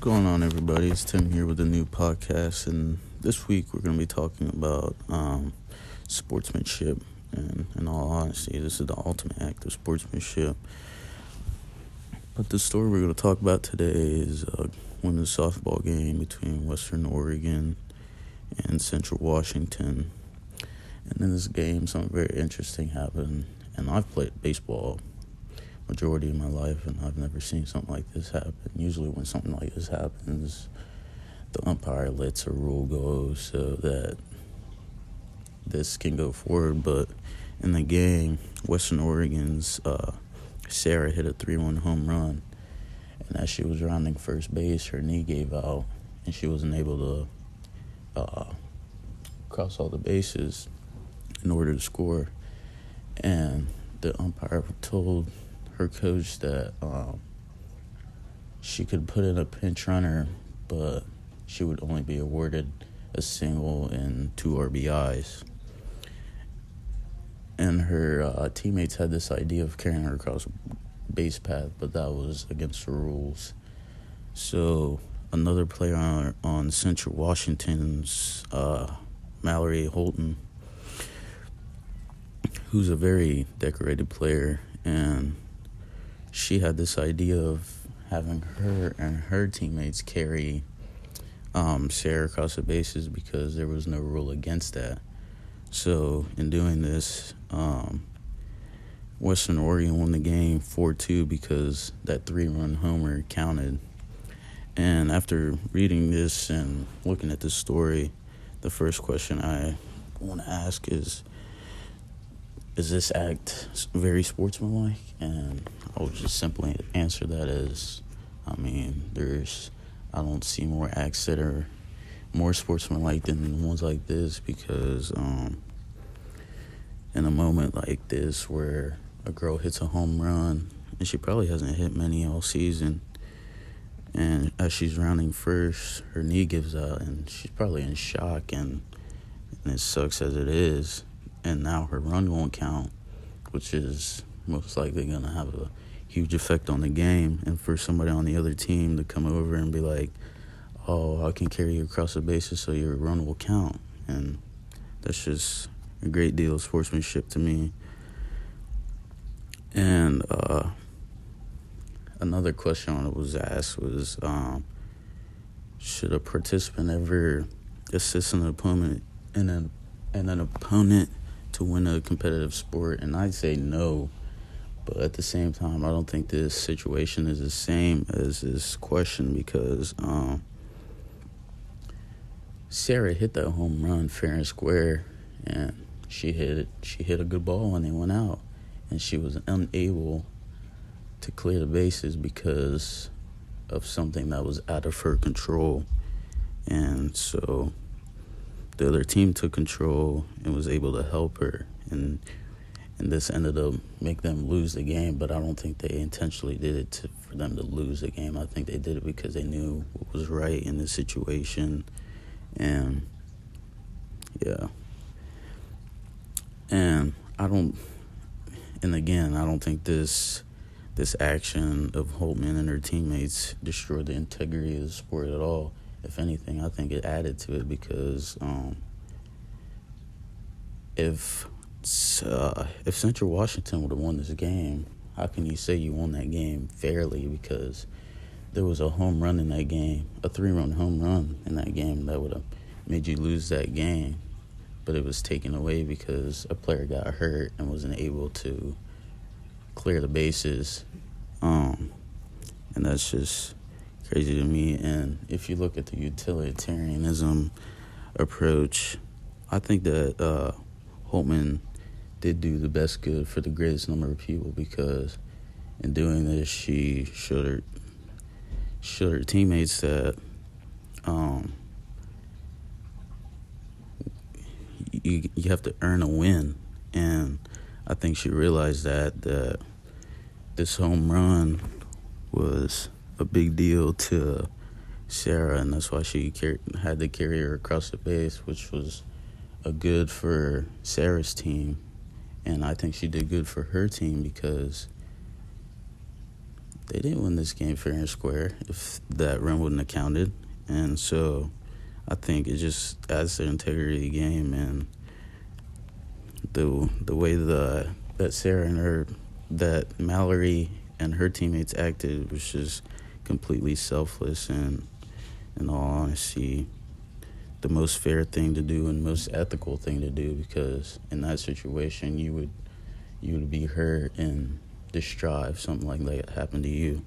going on, everybody? It's Tim here with a new podcast, and this week we're going to be talking about um, sportsmanship. And in all honesty, this is the ultimate act of sportsmanship. But the story we're going to talk about today is a women's softball game between Western Oregon and Central Washington. And in this game, something very interesting happened. And I've played baseball majority of my life, and I've never seen something like this happen. Usually, when something like this happens, the umpire lets a rule go so that this can go forward. But in the game, Western Oregon's uh, Sarah hit a 3 1 home run. And as she was rounding first base, her knee gave out, and she wasn't able to uh, cross all the bases in order to score. And the umpire told her coach that um, she could put in a pinch runner, but she would only be awarded a single and two RBIs. And her uh, teammates had this idea of carrying her across base path, but that was against the rules. So another player on, on Central Washington's uh, Mallory Holtman, who's a very decorated player, and she had this idea of having her and her teammates carry um, Sarah across the bases because there was no rule against that. So, in doing this, um, Western Oregon won the game 4 2 because that three run homer counted. And after reading this and looking at this story, the first question I want to ask is Is this act very sportsmanlike? And I would just simply answer that as, I mean, there's, I don't see more acts that are more sportsmanlike than ones like this because, um, in a moment like this where a girl hits a home run and she probably hasn't hit many all season, and as she's rounding first, her knee gives out and she's probably in shock and, and it sucks as it is, and now her run won't count, which is most likely going to have a huge effect on the game. And for somebody on the other team to come over and be like, oh, I can carry you across the bases so your run will count. And that's just a great deal of sportsmanship to me. And uh, another question that was asked was um, should a participant ever assist an opponent in an, in an opponent to win a competitive sport? And I'd say no but at the same time, I don't think this situation is the same as this question because um, Sarah hit that home run fair and square, and she hit it. She hit a good ball when they went out, and she was unable to clear the bases because of something that was out of her control, and so the other team took control and was able to help her and and this ended up make them lose the game. But I don't think they intentionally did it to, for them to lose the game. I think they did it because they knew what was right in the situation, and yeah, and I don't. And again, I don't think this this action of Holtman and her teammates destroyed the integrity of the sport at all. If anything, I think it added to it because um, if uh, if Central Washington would have won this game, how can you say you won that game fairly? Because there was a home run in that game, a three run home run in that game that would have made you lose that game. But it was taken away because a player got hurt and wasn't able to clear the bases. Um, and that's just crazy to me. And if you look at the utilitarianism approach, I think that uh, Holtman did do the best good for the greatest number of people because in doing this she showed her showed her teammates that um, you you have to earn a win. And I think she realized that that this home run was a big deal to Sarah and that's why she had to carry her across the base which was a good for Sarah's team and I think she did good for her team because they didn't win this game fair and square if that run wouldn't have counted. And so I think it just adds to the integrity of the game and the the way the that Sarah and her that Mallory and her teammates acted was just completely selfless and in all honesty the most fair thing to do and most ethical thing to do because in that situation you would you would be hurt and distraught if something like that happened to you.